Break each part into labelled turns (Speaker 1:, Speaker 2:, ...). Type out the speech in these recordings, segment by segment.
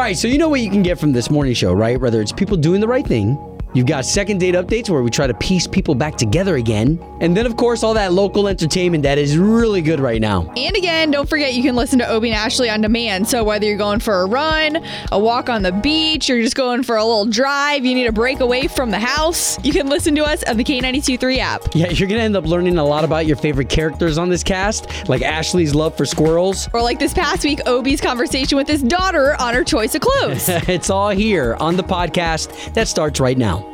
Speaker 1: right, so you know what you can get from this morning show, right? Whether it's people doing the right thing, you've got second date updates where we try to piece people back together again, and then, of course, all that local entertainment that is really good right now.
Speaker 2: And again, don't forget you can listen to Obie and Ashley on demand. So whether you're going for a run, a walk on the beach, or just going for a little drive, you need a break away from the house, you can listen to us on the K92.3 app.
Speaker 1: Yeah, you're going to end up learning a lot about your favorite characters on this cast, like Ashley's love for squirrels.
Speaker 2: Or like this past week, Obie's conversation with his daughter on her choice of clothes.
Speaker 1: it's all here on the podcast that starts right now.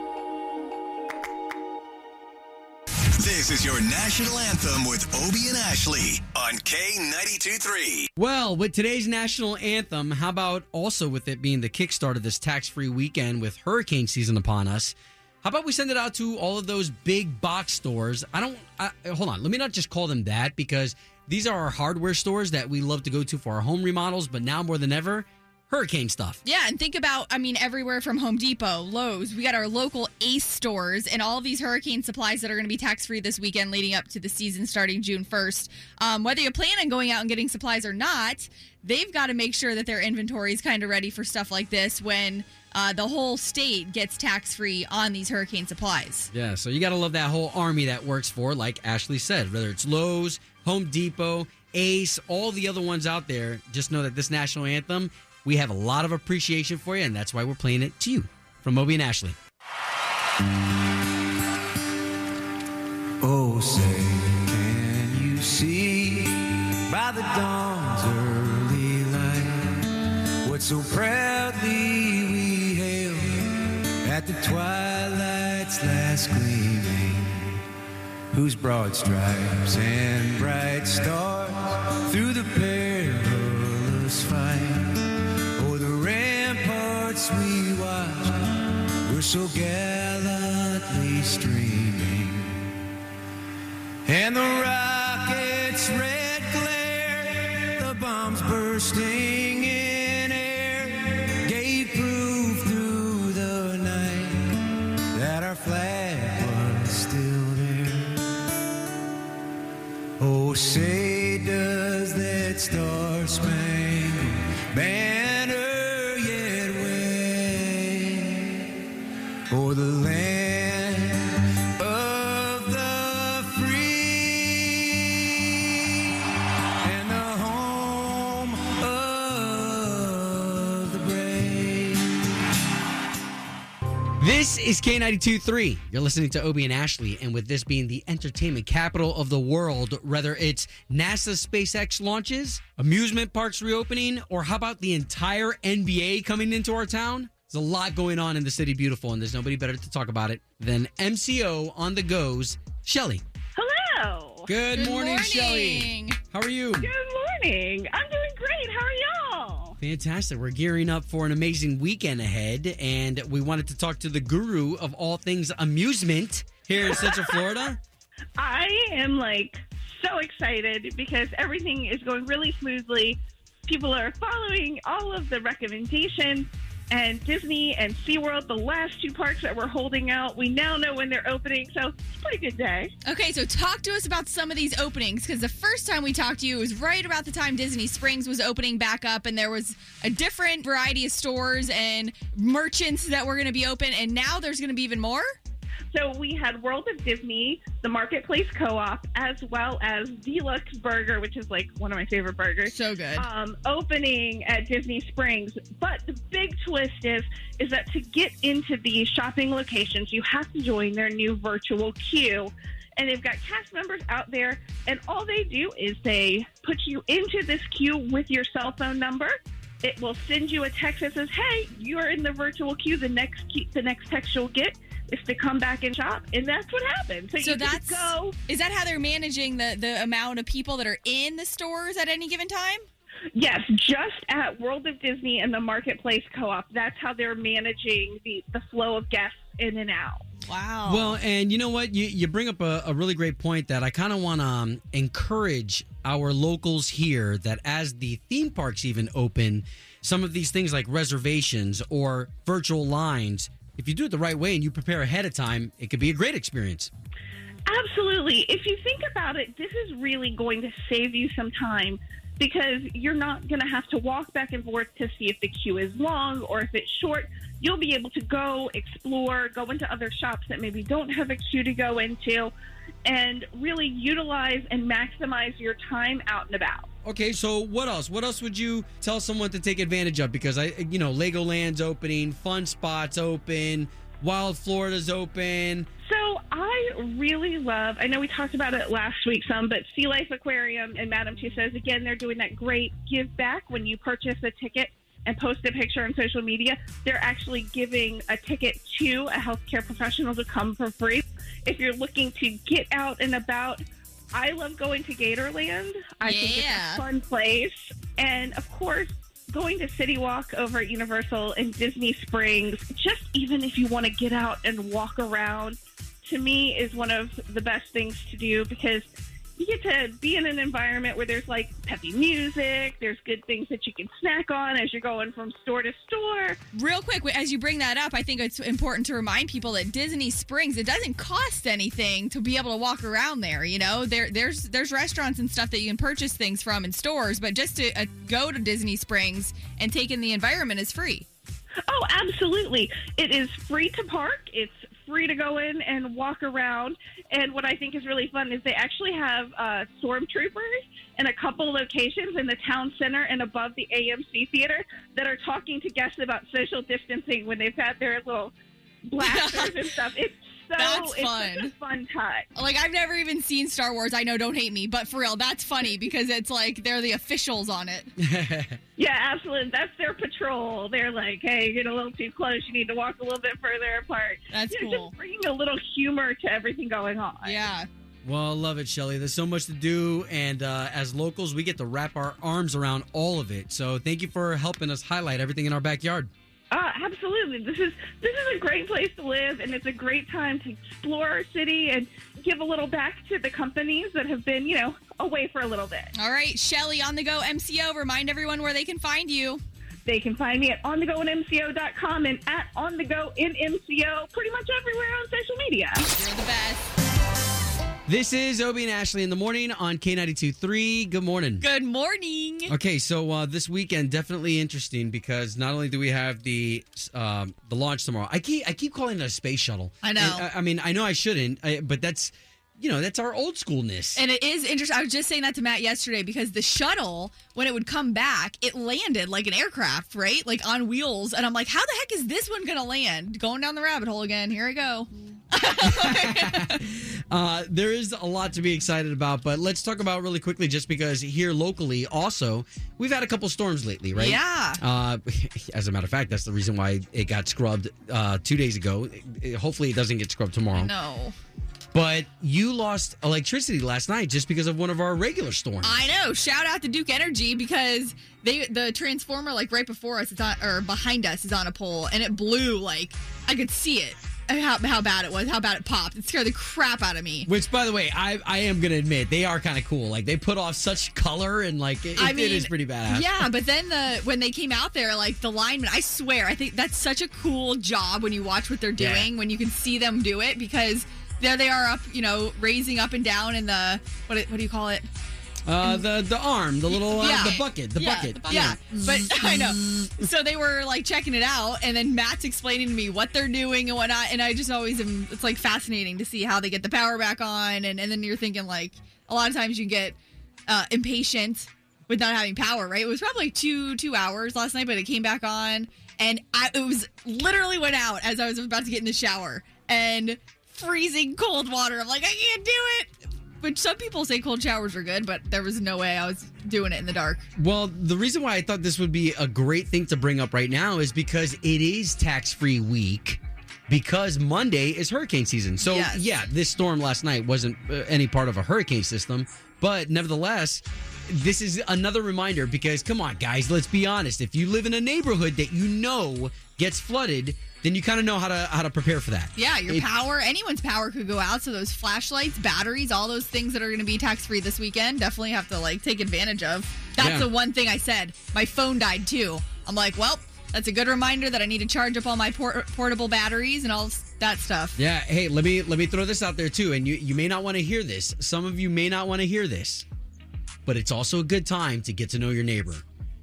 Speaker 3: National anthem with Obie and Ashley on K92 3.
Speaker 1: Well, with today's national anthem, how about also with it being the kickstart of this tax free weekend with hurricane season upon us? How about we send it out to all of those big box stores? I don't, I, hold on, let me not just call them that because these are our hardware stores that we love to go to for our home remodels, but now more than ever, hurricane stuff.
Speaker 2: Yeah, and think about, I mean, everywhere from Home Depot, Lowe's, we got our local Ace stores and all these hurricane supplies that are going to be tax free this weekend leading up to the season starting June 1st. Um, whether you plan on going out and getting supplies or not, they've got to make sure that their inventory is kind of ready for stuff like this when uh, the whole state gets tax free on these hurricane supplies.
Speaker 1: Yeah, so you got to love that whole army that works for, like Ashley said, whether it's Lowe's, Home Depot, Ace, all the other ones out there. Just know that this national anthem, we have a lot of appreciation for you, and that's why we're playing it to you from Obie and Ashley.
Speaker 4: Oh, say, can you see by the dawn's early light what so proudly we hailed at the twilight's last gleaming? Whose broad stripes and bright stars through the perilous fight we watched were so gallantly streaming. And the rocket's red glare, the bombs bursting
Speaker 1: K92 3. You're listening to Obie and Ashley, and with this being the entertainment capital of the world, whether it's NASA SpaceX launches, amusement parks reopening, or how about the entire NBA coming into our town? There's a lot going on in the city beautiful, and there's nobody better to talk about it than MCO on the goes, Shelly.
Speaker 5: Hello.
Speaker 1: Good, morning, Shelly. How are you?
Speaker 5: Good morning. I'm doing
Speaker 1: Fantastic. We're gearing up for an amazing weekend ahead, and we wanted to talk to the guru of all things amusement here in Central Florida.
Speaker 5: I am like so excited because everything is going really smoothly. People are following all of the recommendations. And Disney and SeaWorld, the last two parks that we're holding out, we now know when they're opening. So it's a pretty good day.
Speaker 2: Okay, so talk to us about some of these openings because the first time we talked to you was right about the time Disney Springs was opening back up, and there was a different variety of stores and merchants that were going to be open, and now there's going to be even more.
Speaker 5: So we had World of Disney, the Marketplace Co-op, as well as D-Luxe Burger, which is like one of my favorite burgers.
Speaker 2: So good.
Speaker 5: um, opening at Disney Springs. But the big twist is is that to get into these shopping locations, you have to join their new virtual queue. And they've got cast members out there, and all they do is they put you into this queue with your cell phone number. It will send you a text that says, "Hey, you're in the virtual queue." The next the next text you'll get is to come back and shop, and that's what happens. So,
Speaker 2: So
Speaker 5: you
Speaker 2: that's
Speaker 5: just go.
Speaker 2: Is that how they're managing the the amount of people that are in the stores at any given time?
Speaker 5: Yes, just at World of Disney and the Marketplace Co-op. That's how they're managing the the flow of guests in and out.
Speaker 2: Wow.
Speaker 1: Well, and you know what? You, you bring up a, a really great point that I kind of want to um, encourage our locals here that as the theme parks even open, some of these things like reservations or virtual lines, if you do it the right way and you prepare ahead of time, it could be a great experience.
Speaker 5: Absolutely. If you think about it, this is really going to save you some time because you're not going to have to walk back and forth to see if the queue is long or if it's short. You'll be able to go explore, go into other shops that maybe don't have a queue to go into, and really utilize and maximize your time out and about.
Speaker 1: Okay, so what else? What else would you tell someone to take advantage of? Because I, you know, Legoland's opening, Fun Spots open, Wild Florida's open.
Speaker 5: So I really love. I know we talked about it last week some, but Sea Life Aquarium and Madam Madame Tussauds again. They're doing that great give back when you purchase a ticket and post a picture on social media. They're actually giving a ticket to a healthcare professional to come for free. If you're looking to get out and about, I love going to Gatorland. I think it's a fun place, and of course. Going to City Walk over at Universal and Disney Springs, just even if you want to get out and walk around, to me is one of the best things to do because you get to be in an environment where there's like peppy music, there's good things that you can snack on as you're going from store to store.
Speaker 2: Real quick, as you bring that up, I think it's important to remind people that Disney Springs it doesn't cost anything to be able to walk around there. You know, there there's there's restaurants and stuff that you can purchase things from in stores, but just to uh, go to Disney Springs and take in the environment is free.
Speaker 5: Oh, absolutely. It is free to park. It's free to go in and walk around. And what I think is really fun is they actually have uh, stormtroopers in a couple locations in the town center and above the AMC theater that are talking to guests about social distancing when they've had their little blasters and stuff. It's so
Speaker 2: That's
Speaker 5: it's
Speaker 2: fun.
Speaker 5: such a fun touch.
Speaker 2: Like I've never even seen Star Wars. I know, don't hate me, but for real, that's funny because it's like they're the officials on it.
Speaker 5: Yeah, absolutely. That's their patrol. They're like, hey, you're getting a little too close. You need to walk a little bit further apart.
Speaker 2: That's
Speaker 5: You know,
Speaker 2: cool.
Speaker 5: Just bringing a little humor to everything going on.
Speaker 2: Yeah.
Speaker 1: Well, I love it, Shelly. There's so much to do, and uh, as locals, we get to wrap our arms around all of it. So, thank you for helping us highlight everything in our backyard.
Speaker 5: Uh, absolutely. This is this is a great place to live, and it's a great time to explore our city and give a little back to the companies that have been, you know, away for a little bit.
Speaker 2: All right, Shelly on the go MCO. Remind everyone where they can find you.
Speaker 5: They can find me at onthegoinmco.com and at MCO pretty much everywhere on social media.
Speaker 2: You're the best.
Speaker 1: This is Obie and Ashley in the morning on K92.3. Good morning.
Speaker 2: Good morning.
Speaker 1: Okay, so uh, this weekend definitely interesting because not only do we have the um, the launch tomorrow, I keep I keep calling it a space shuttle.
Speaker 2: I know.
Speaker 1: And, I, I mean, I know I shouldn't, I, but that's you know that's our old schoolness.
Speaker 2: And it is interesting. I was just saying that to Matt yesterday because the shuttle, when it would come back, it landed like an aircraft, right? Like on wheels. And I'm like, how the heck is this one going to land? Going down the rabbit hole again. Here I go.
Speaker 1: Uh, there is a lot to be excited about, but let's talk about really quickly, just because here locally, also, we've had a couple storms lately, right?
Speaker 2: Yeah.
Speaker 1: Uh, as a matter of fact, that's the reason why it got scrubbed uh, two days ago. It- hopefully, it doesn't get scrubbed tomorrow.
Speaker 2: No.
Speaker 1: But you lost electricity last night just because of one of our regular storms.
Speaker 2: I know. Shout out to Duke Energy because they the transformer like right before us, it's on or behind us is on a pole, and it blew like I could see it. How, how bad it was, how bad it popped. It scared the crap out of me.
Speaker 1: Which, by the way, I I am gonna admit they are kind of cool. Like they put off such color and like it,
Speaker 2: I mean,
Speaker 1: is pretty badass.
Speaker 2: Yeah, but then the when they came out there, like the linemen, I swear, I think that's such a cool job when you watch what they're
Speaker 1: Yeah.
Speaker 2: doing, when you can see them do it, because there they are up, you know, raising up and down in the what what do you call it?
Speaker 1: Uh, the the arm, the little uh,
Speaker 2: Yeah.
Speaker 1: the bucket, the
Speaker 2: yeah,
Speaker 1: bucket.
Speaker 2: Yeah, but I know. So they were like checking it out, and then Matt's explaining to me what they're doing and whatnot, and I just always am. It's like fascinating to see how they get the power back on, and and then you're thinking like a lot of times you get uh, impatient with not having power. Right? It was probably two two hours last night, but it came back on, and I it was literally went out as I was about to get in the shower, and freezing cold water. I'm like, I can't do it. Which some people say cold showers are good, but there was no way I was doing it in the dark.
Speaker 1: Well, the reason why I thought this would be a great thing to bring up right now is because it is tax free week. Because Monday is hurricane season. So,
Speaker 2: Yes.
Speaker 1: yeah, this storm last night wasn't uh, any part of a hurricane system. But nevertheless, this is another reminder because, come on, guys, let's be honest. If you live in a neighborhood that you know gets flooded, then you kind of know how to how to prepare for that.
Speaker 2: Yeah, your
Speaker 1: It-
Speaker 2: power, anyone's power could go out. So those flashlights, batteries, all those things that are going to be tax free this weekend, definitely have to like take advantage of. That's
Speaker 1: Yeah.
Speaker 2: the one thing I said. My phone died too. I'm like, well, that's a good reminder that I need to charge up all my port- portable batteries and all that stuff.
Speaker 1: Yeah. Hey, let me let me throw this out there too, and you you may not want to hear this. Some of you may not want to hear this. but it's also a good time to get to know your neighbor.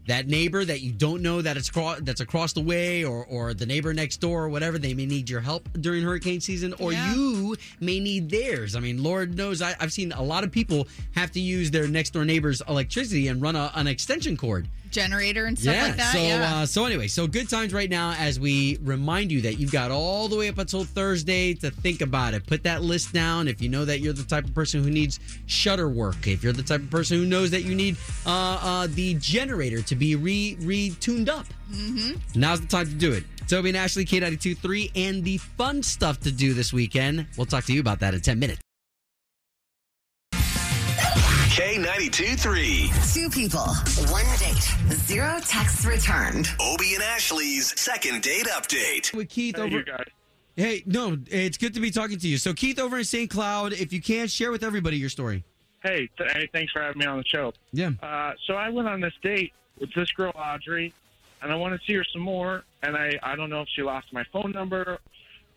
Speaker 1: That neighbor that you don't know that it's cro- that's across the way, or or the neighbor next door, or whatever. They may need your help during hurricane season, or
Speaker 2: Yeah.
Speaker 1: you may need theirs. I mean, Lord knows I, I've seen a lot of people have to use their next door neighbor's electricity and run a, an extension cord.
Speaker 2: Generator and stuff like that.
Speaker 1: So,
Speaker 2: yeah.
Speaker 1: uh, so anyway, so good times right now as we remind you that you've got all the way up until Thursday to think about it. Put that list down. If you know that you're the type of person who needs shutter work, if you're the type of person who knows that you need uh, uh, the generator to be re re tuned up, mm-hmm. now's the time to do it. Obie and Ashley, K92.3, and the fun stuff to do this weekend. We'll talk to you about that in 10 minutes.
Speaker 3: K92 3.
Speaker 6: Two people, one date, zero texts returned.
Speaker 3: Obie and Ashley's second date update.
Speaker 1: With Keith
Speaker 7: Hey,
Speaker 1: over.
Speaker 7: you guys.
Speaker 1: Hey, no, it's good to be talking to you. So, Keith over in St. Cloud, if you can, share with everybody your story.
Speaker 7: Hey, th- hey, thanks for having me on the show.
Speaker 1: Yeah.
Speaker 7: Uh, so I went on this date with this girl Audrey, and I want to see her some more. And I, I don't know if she lost my phone number,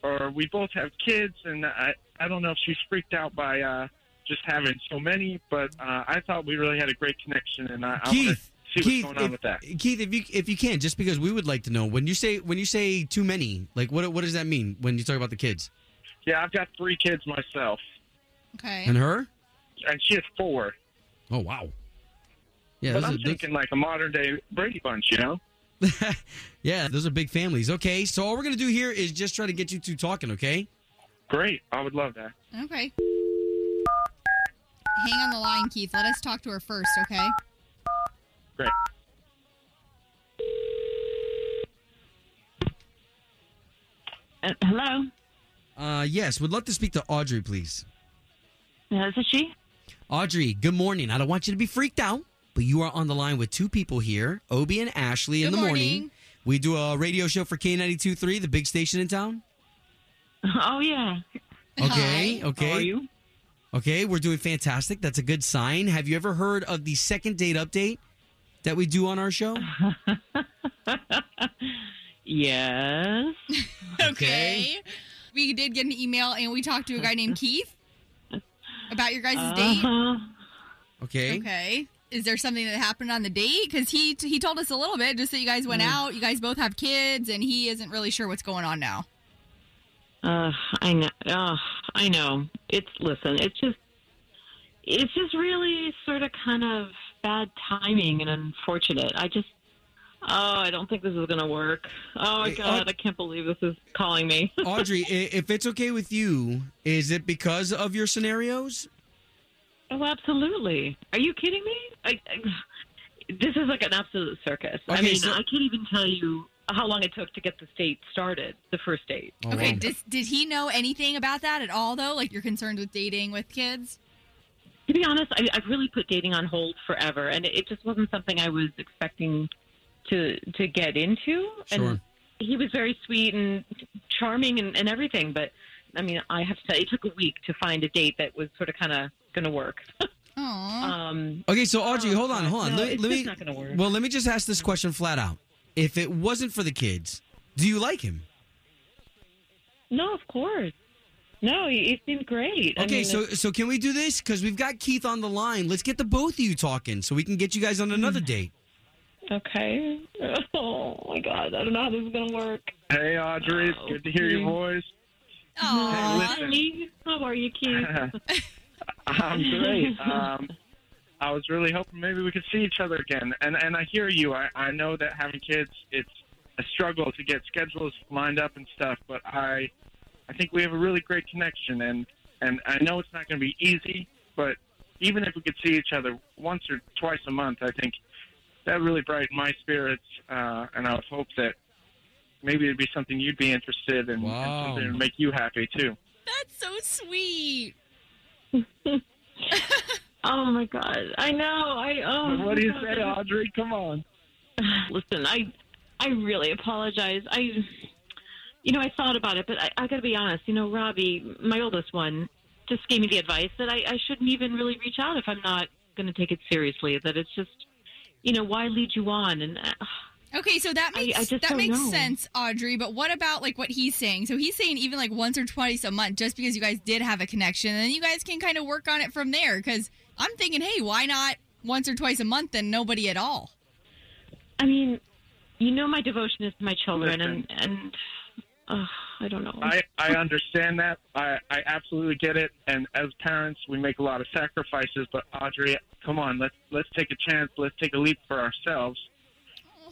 Speaker 7: or we both have kids, and I, I don't know if she's freaked out by uh, just having so many. But uh, I thought we really had a great connection, and I, I want to
Speaker 1: Keith,
Speaker 7: see
Speaker 1: Keith,
Speaker 7: what's going on
Speaker 1: if,
Speaker 7: with that.
Speaker 1: Keith, if you if you can, just because we would like to know when you say when you say too many, like what what does that mean when you talk about the kids
Speaker 7: Yeah, I've got three kids myself,
Speaker 2: okay.
Speaker 1: and her?
Speaker 7: and she has four.
Speaker 1: Oh wow, yeah,
Speaker 7: but I'm
Speaker 1: are, those-
Speaker 7: thinking like a modern day Brady Bunch, you know?
Speaker 1: yeah, those are big families. Okay, so all we're gonna do here is just try to get you two talking. Okay,
Speaker 7: Great, I would love that.
Speaker 2: Okay. Hang on the line, Keith. Let us talk to her first, okay?
Speaker 7: Great.
Speaker 8: Uh, hello.
Speaker 1: uh, yes, would love to speak to Audrey, please.
Speaker 8: Is it she?
Speaker 1: Audrey, good morning. I don't want you to be freaked out, but you are on the line with two people here, Obie and Ashley, in the morning.
Speaker 2: morning.
Speaker 1: We do a radio show for K92.3, the big station in town.
Speaker 8: Oh yeah.
Speaker 1: Okay,
Speaker 2: Hi.
Speaker 1: okay.
Speaker 8: How are you?
Speaker 1: Okay, we're doing fantastic. That's a good sign. Have you ever heard of the second date update that we do on our show?
Speaker 8: Yes.
Speaker 2: Okay. We did get an email and we talked to a guy named Keith about your guys' date.
Speaker 8: Uh-huh.
Speaker 1: Okay.
Speaker 2: Okay. Is there something that happened on the date? Because he he told us a little bit, just that you guys went out. You guys both have kids, and he isn't really sure what's going on now.
Speaker 8: Uh, I know. Uh, I know. It's listen. It's just. It's just really sort of kind of bad timing and unfortunate. I just. Oh, I don't think this is going to work. Oh my
Speaker 1: Hey,
Speaker 8: god,
Speaker 1: Aud-
Speaker 8: I can't believe this is calling me.
Speaker 1: Audrey, if it's okay with you, is it because of your scenarios?
Speaker 8: oh, absolutely. Are you kidding me? I, I, this is like an absolute circus. I mean,
Speaker 1: so-
Speaker 8: I can't even tell you how long it took to get the date started, the first date.
Speaker 1: Oh,
Speaker 2: Okay.
Speaker 1: wow.
Speaker 2: Did, did he know anything about that at all, though? Like you're concerned with dating with kids?
Speaker 8: To be honest, I, I've really put dating on hold forever, and it, it just wasn't something I was expecting to to get into.
Speaker 1: Sure.
Speaker 8: And he was very sweet and charming and, and everything, but I mean, I have to say, it took a week to find a date that was sort of kind of going to work.
Speaker 2: Aw.
Speaker 8: um,
Speaker 1: Okay, so Audrey,
Speaker 8: Oh,
Speaker 1: hold on, hold on.
Speaker 8: No,
Speaker 1: let,
Speaker 8: it's
Speaker 1: let me.
Speaker 8: not gonna work.
Speaker 1: Well, let me just ask this question flat out. If it wasn't for the kids, do you like him?
Speaker 8: no, of course. No, he, he seemed great. I
Speaker 1: Okay,
Speaker 8: mean,
Speaker 1: so so can we do this? Because we've got Keith on the line. Let's get the both of you talking so we can get you guys on another date.
Speaker 8: okay. Oh my God, I don't know how this is going to work.
Speaker 7: Hey, Audrey, it's good to hear your
Speaker 8: Okay.
Speaker 7: voice.
Speaker 2: Aw.
Speaker 7: listen.
Speaker 8: How are you, Keith?
Speaker 7: I'm great. Um, I was really hoping maybe we could see each other again. And and I hear you. I, I know that having kids, it's a struggle to get schedules lined up and stuff. But I I think we have a really great connection. And and I know it's not going to be easy. But even if we could see each other once or twice a month, I think that really brightened my spirits. Uh, and I would hope that maybe it'd be something you'd be interested in,
Speaker 1: Wow.
Speaker 7: and something that would make you happy too.
Speaker 2: That's so sweet.
Speaker 8: Oh my God, I know. I oh.
Speaker 7: what do you say, Audrey? Come on.
Speaker 8: Listen, I I really apologize. I you know I thought about it, but I, I got to be honest. You know, Robbie, my oldest one, just gave me the advice that I, I shouldn't even really reach out if I'm not going to take it seriously. That it's just you know why lead you on and. Uh,
Speaker 2: Okay, so that makes
Speaker 8: I just
Speaker 2: that makes
Speaker 8: know.
Speaker 2: sense, Audrey. But what about like what he's saying? So he's saying even like once or twice a month, just because you guys did have a connection, and then you guys can kind of work on it from there. Because I'm thinking, hey, why not once or twice a month and nobody at all.
Speaker 8: I mean, you know my devotion is to my children,
Speaker 7: Listen.
Speaker 8: and and uh, I don't know.
Speaker 7: I, I understand that. I, I absolutely get it. And as parents, we make a lot of sacrifices. But Audrey, come on, let's let's take a chance. Let's take a leap for ourselves.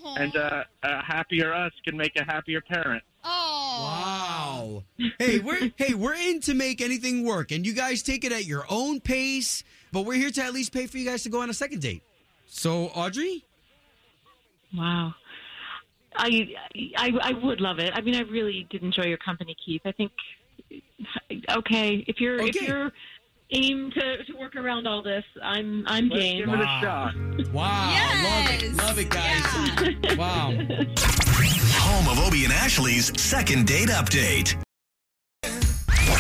Speaker 7: And uh, a happier us can make a happier parent.
Speaker 2: Oh,
Speaker 1: Wow. Hey, we're hey, we're in to make anything work, and you guys take it at your own pace. But we're here to at least pay for you guys to go on a second date. So, Audrey,
Speaker 8: Wow. I, I I would love it. I mean, I really did enjoy your company, Keith. I think okay, if you're if you're aim to, to work around all this, I'm I'm
Speaker 7: Let's
Speaker 8: game.
Speaker 7: give it a shot.
Speaker 1: wow, love it,
Speaker 2: Yes.
Speaker 1: love it, guys. Wow.
Speaker 3: Home of Obie and Ashley's second date update.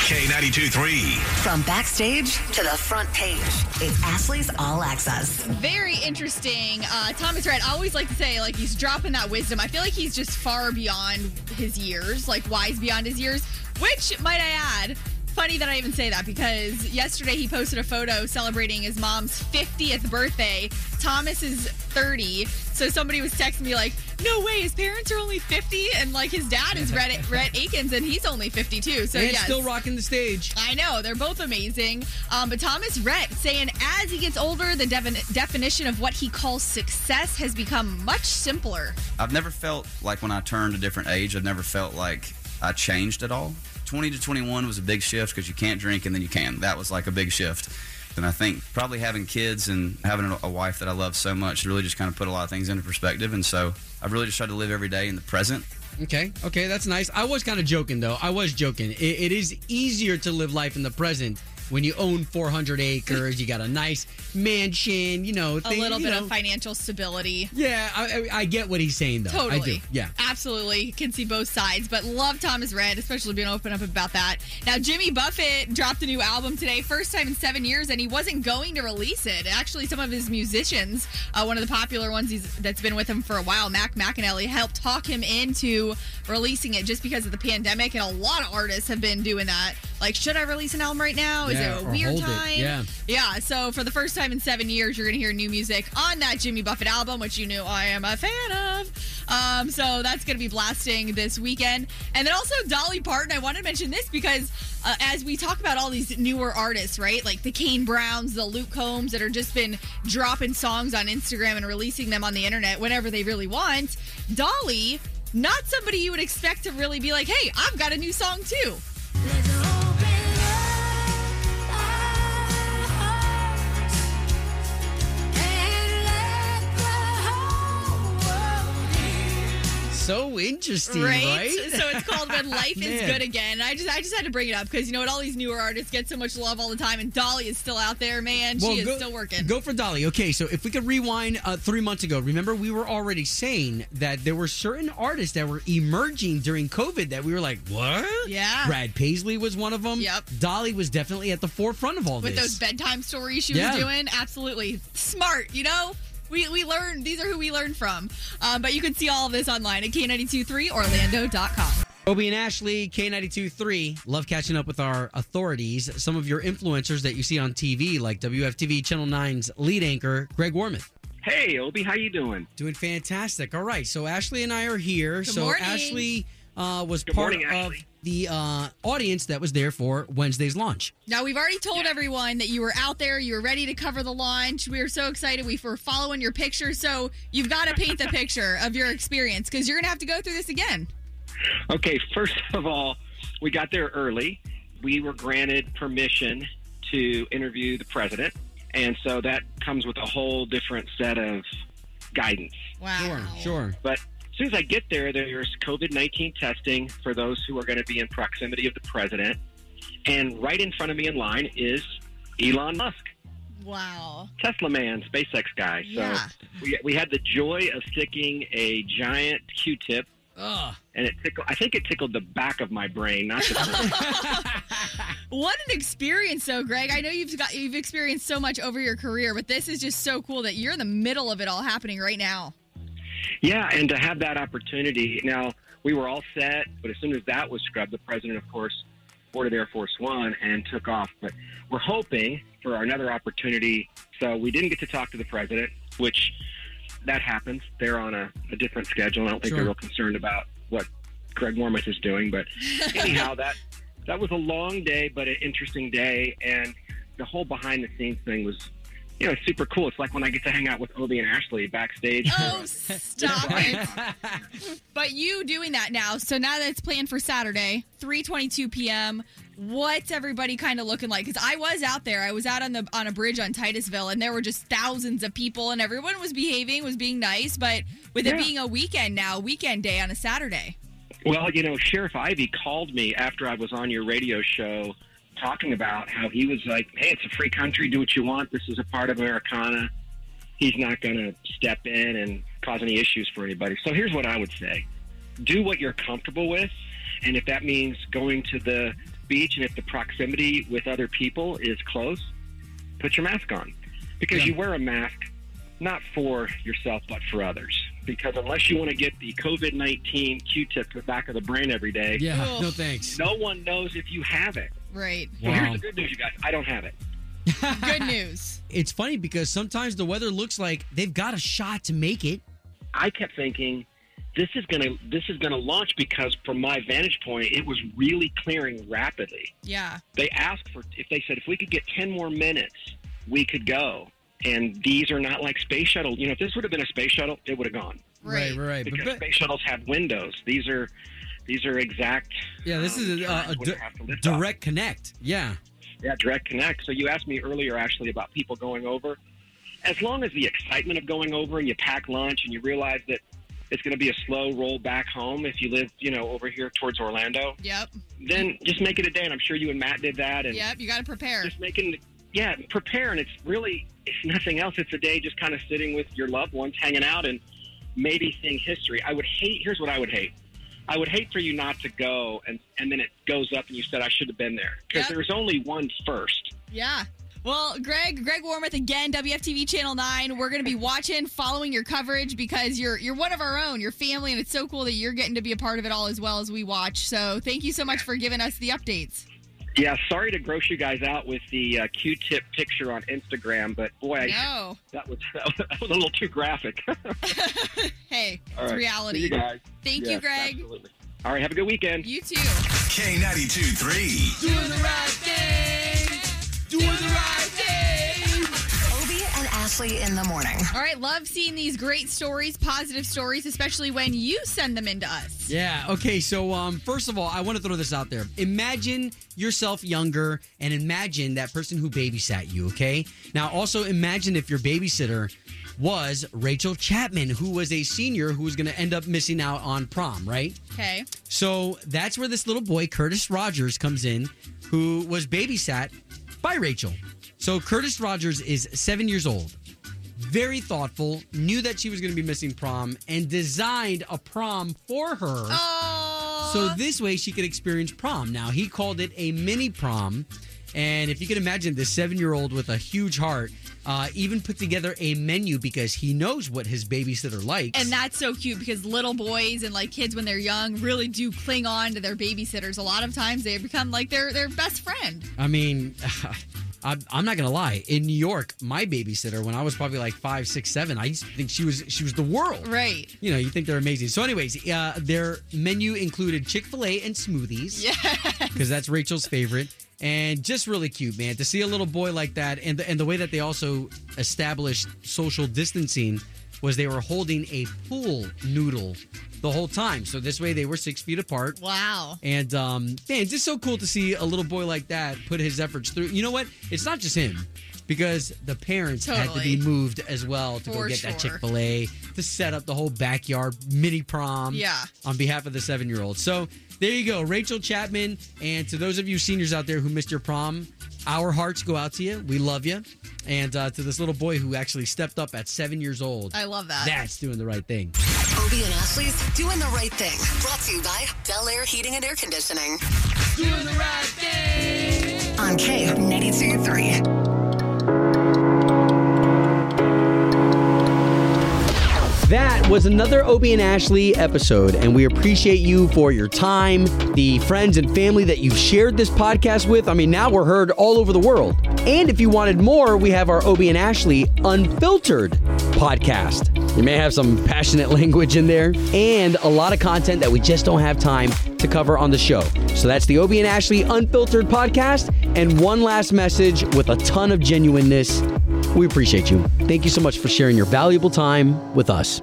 Speaker 3: K92 3.
Speaker 6: From backstage to the front page, it's Ashley's All Access.
Speaker 2: very interesting. Uh, Thomas Rhett, I always like to say, like, he's dropping that wisdom. I feel like he's just far beyond his years, like, wise beyond his years, which, might I add, funny that I even say that because yesterday he posted a photo celebrating his mom's 50th birthday. Thomas is 30. So somebody was texting me, like, no way, his parents are only 50. And, like, his dad is Rhett, Rhett Akins and he's only 52. So,
Speaker 1: and
Speaker 2: yes.
Speaker 1: still rocking the stage.
Speaker 2: I know they're both amazing. Um, but Thomas Rhett saying as he gets older, the defin- definition of what he calls success has become much simpler.
Speaker 9: I've never felt like when I turned a different age, I've never felt like I changed at all. 20 to 21 was a big shift because you can't drink and then you can. That was like a big shift. And I think probably having kids and having a- wife that I love so much really just kind of put a lot of things into perspective. And so I've really just tried to live every day in the present.
Speaker 1: Okay, okay, that's nice. I was kind of joking though. I was joking. It, it is easier to live life in the present when you own 400 acres. You got a nice mansion. You know,
Speaker 2: A little bit
Speaker 1: know.
Speaker 2: of financial stability.
Speaker 1: Yeah, I, I, I get what he's saying though.
Speaker 2: Totally.
Speaker 1: I do. Yeah.
Speaker 2: Absolutely. Can see both sides, but love Thomas Rhett, especially being open up about that. Now, Jimmy Buffett dropped a new album today, first time in seven years, and he wasn't going to release it. Actually, some of his musicians, uh, one of the popular ones he's, that's been with him for a while, Mac McAnally, helped talk him into releasing it just because of the pandemic, and a lot of artists have been doing that. Like, should I release an album right now? Is
Speaker 1: Yeah,
Speaker 2: a weird
Speaker 1: hold it.
Speaker 2: time?
Speaker 1: Yeah.
Speaker 2: Yeah, so for the first time in seven years, you're going to hear new music on that Jimmy Buffett album, which you knew I am a fan of. Um, so that's going to be blasting this weekend. And then also Dolly Parton. I wanted to mention this because uh, as we talk about all these newer artists, right? Like the Kane Browns, the Luke Combs that are just been dropping songs on Instagram and releasing them on the internet whenever they really want. Dolly, not somebody you would expect to really be like, hey, I've got a new song too.
Speaker 1: So interesting, right?
Speaker 2: So it's called When Life is Good Again. I just I just had to bring it up because you know what all these newer artists get so much love all the time and Dolly is still out there, man. she is
Speaker 1: go,
Speaker 2: still working.
Speaker 1: Go for Dolly. Okay, so if we could rewind uh, three months ago, remember we were already saying that there were certain artists that were emerging during COVID that we were like, what?
Speaker 2: Yeah.
Speaker 1: Brad Paisley was one of them.
Speaker 2: Yep.
Speaker 1: Dolly was definitely at the forefront of all
Speaker 2: With
Speaker 1: this.
Speaker 2: With those bedtime stories she
Speaker 1: Yeah.
Speaker 2: was doing. Absolutely. Smart, you know? We, we learn. These are who we learn from. Um, but you can see all of this online at K923Orlando.com.
Speaker 1: Obie and Ashley, K92.3. Love catching up with our authorities. Some of your influencers that you see on TV, like WFTV Channel 9's lead anchor, Greg Warmoth.
Speaker 10: Hey, Obie, how you doing?
Speaker 1: Doing fantastic. All right, so Ashley and I are here.
Speaker 2: Good
Speaker 1: so
Speaker 2: morning.
Speaker 1: Ashley uh, was
Speaker 10: Good
Speaker 1: part
Speaker 10: morning,
Speaker 1: of the uh, audience that was there for Wednesday's launch.
Speaker 2: Now, we've already told everyone that you were out there, you were ready to cover the launch. We were so excited. We were following your picture. So you've got to paint the picture of your experience because you're going to have to go through this again.
Speaker 10: Okay, first of all, we got there early. We were granted permission to interview the president, and so that comes with a whole different set of guidance.
Speaker 2: Wow.
Speaker 1: Sure, sure.
Speaker 10: But as soon as I get there, there's COVID 19 testing for those who are going to be in proximity of the president. And right in front of me in line is Elon Musk,
Speaker 2: Wow.
Speaker 10: Tesla man, SpaceX guy. So
Speaker 2: Yeah.
Speaker 10: we, we had the joy of sticking a giant Q tip and it tickled. I think it tickled the back of my brain, not the front.
Speaker 2: What an experience, though, Greg. I know you've got you've experienced so much over your career, but this is just so cool that you're in the middle of it all happening right now.
Speaker 10: Yeah, and to have that opportunity. Now we were all set, but as soon as that was scrubbed, the president, of course, boarded Air Force One and took off. But we're hoping for another opportunity so we didn't get to talk to the president, which that happens. They're on a, a different schedule. I don't think
Speaker 1: Sure.
Speaker 10: they're real concerned about what Greg Warmoth is doing. But anyhow, that that was a long day, but an interesting day, and the whole behind the scenes thing was. You know, it's super cool. It's like when I get to hang out with Obie and Ashley backstage.
Speaker 2: Oh, stop it. But you doing that now, so now that it's planned for Saturday, 3:22 p.m. What's everybody kind of looking like? Because I was out there, I was out on the on a bridge on Titusville, and there were just thousands of people, and everyone was behaving, was being nice. But with it being a weekend now, weekend day on a Saturday,
Speaker 10: Well, you know, Sheriff Ivey called me after I was on your radio show talking about how he was like, hey, it's a free country, do what you want. This is a part of Americana. He's not going to step in and cause any issues for anybody. So here's what I would say do what you're comfortable with. And if that means going to the beach and if the proximity with other people is close, put your mask on. Because
Speaker 1: Yeah.
Speaker 10: you wear a mask not for yourself, but for others. Because unless you want to get the COVID 19 Q tip to the back of the brain every day,
Speaker 1: Yeah, no thanks.
Speaker 10: no one knows if you have it.
Speaker 2: Right?
Speaker 10: So
Speaker 1: Wow.
Speaker 10: here's the good news, you guys. I don't have it.
Speaker 2: Good news.
Speaker 1: It's funny because sometimes the weather looks like they've got a shot to make it.
Speaker 10: I kept thinking this is gonna this is gonna launch because from my vantage point, it was really clearing rapidly.
Speaker 2: Yeah.
Speaker 10: They asked for if they said if we could get ten more minutes, we could go. And these are not like space shuttle. You know, if this would have been a space shuttle, it would have gone.
Speaker 2: Right.
Speaker 1: right, right. But,
Speaker 10: Because
Speaker 1: but-
Speaker 10: space shuttles have windows. These are these are exact.
Speaker 1: yeah, this um, is a, a, a
Speaker 10: times when
Speaker 1: di-
Speaker 10: they have to lift off.
Speaker 1: direct connect. Yeah.
Speaker 10: Yeah, direct connect. So you asked me earlier, actually, about people going over. As long as the excitement of going over and you pack lunch and you realize that it's going to be a slow roll back home if you live, you know, over here towards Orlando,
Speaker 2: Yep.
Speaker 10: then just make it a day. And I'm sure you and Matt did that. And
Speaker 2: Yep. You got to prepare.
Speaker 10: just making, yeah, prepare. And it's really, it's nothing else. It's a day just kind of sitting with your loved ones, hanging out, and maybe seeing history. I would hate, here's what I would hate. I would hate for you not to go, and, and then it goes up, and you said I should have been there because
Speaker 2: Yep.
Speaker 10: there's only one first.
Speaker 2: Yeah. Well, Greg, Greg Warmoth again, WFTV Channel Nine. We're going to be watching, following your coverage because you're you're one of our own, your family, and it's so cool that you're getting to be a part of it all as well as we watch. So thank you so much for giving us the updates.
Speaker 10: Yeah, sorry to gross you guys out with the uh, Q-tip picture on Instagram, but boy, I, that was that was a little too graphic.
Speaker 2: hey,
Speaker 10: All
Speaker 2: it's
Speaker 10: right.
Speaker 2: reality.
Speaker 10: See you guys.
Speaker 2: Thank you, Greg.
Speaker 10: Absolutely. All right, have a good weekend.
Speaker 2: You too.
Speaker 3: K92 3.
Speaker 1: Doing the right thing. Doing the right thing.
Speaker 6: Obie and Ashley in the morning.
Speaker 2: All right, love seeing these great stories, positive stories, especially when you send them into us.
Speaker 1: Yeah. Okay. So, um, first of all, I want to throw this out there. Imagine yourself younger, and imagine that person who babysat you. Okay. Now, also imagine if your babysitter was Rachel Chapman, who was a senior who was going to end up missing out on prom. Right.
Speaker 2: Okay.
Speaker 1: So that's where this little boy, Curtis Rogers, comes in, who was babysat by Rachel. So Curtis Rogers is seven years old, very thoughtful, knew that she was going to be missing prom, and designed a prom for her.
Speaker 2: Oh.
Speaker 1: So this way she could experience prom. Now he called it a mini prom, and if you can imagine this seven-year-old with a huge heart, uh, even put together a menu because he knows what his babysitter likes.
Speaker 2: And that's so cute because little boys and like kids when they're young really do cling on to their babysitters. A lot of times they become like their their best friend.
Speaker 1: I mean, I'm, I'm not gonna lie. In New York, my babysitter, when I was probably like five, six, seven, I used to think she was she was the world.
Speaker 2: Right.
Speaker 1: You know, you think they're amazing. So, anyways, uh, their menu included Chick Fil A and smoothies.
Speaker 2: Yeah.
Speaker 1: because that's Rachel's favorite. And just really cute, man, to see a little boy like that, and the, and the way that they also established social distancing was they were holding a pool noodle the whole time. So this way they were six feet apart.
Speaker 2: Wow.
Speaker 1: And um, man, just so cool to see a little boy like that put his efforts through. You know what? It's not just him. Because the parents had to be moved as well to
Speaker 2: For
Speaker 1: go get that. Chick fil A, to set up the whole backyard mini prom
Speaker 2: Yeah.
Speaker 1: on behalf of the seven year old. So there you go, Rachel Chapman. And to those of you seniors out there who missed your prom, our hearts go out to you. We love you. And uh, to this little boy who actually stepped up at seven years old.
Speaker 2: I love that.
Speaker 1: That's doing the right thing.
Speaker 6: Obie and Ashley's doing the right thing. Brought to you by Bel Air Heating and Air Conditioning.
Speaker 1: Doing the right thing.
Speaker 6: On K92 3.
Speaker 1: Was another Obie and Ashley episode, and we appreciate you for your time, the friends and family that you've shared this podcast with. I mean, now we're heard all over the world. And if you wanted more, we have our Obie and Ashley Unfiltered podcast. You may have some passionate language in there and a lot of content that we just don't have time to cover on the show. So that's the Obie and Ashley Unfiltered podcast. And one last message with a ton of genuineness. We appreciate you. Thank you so much for sharing your valuable time with us.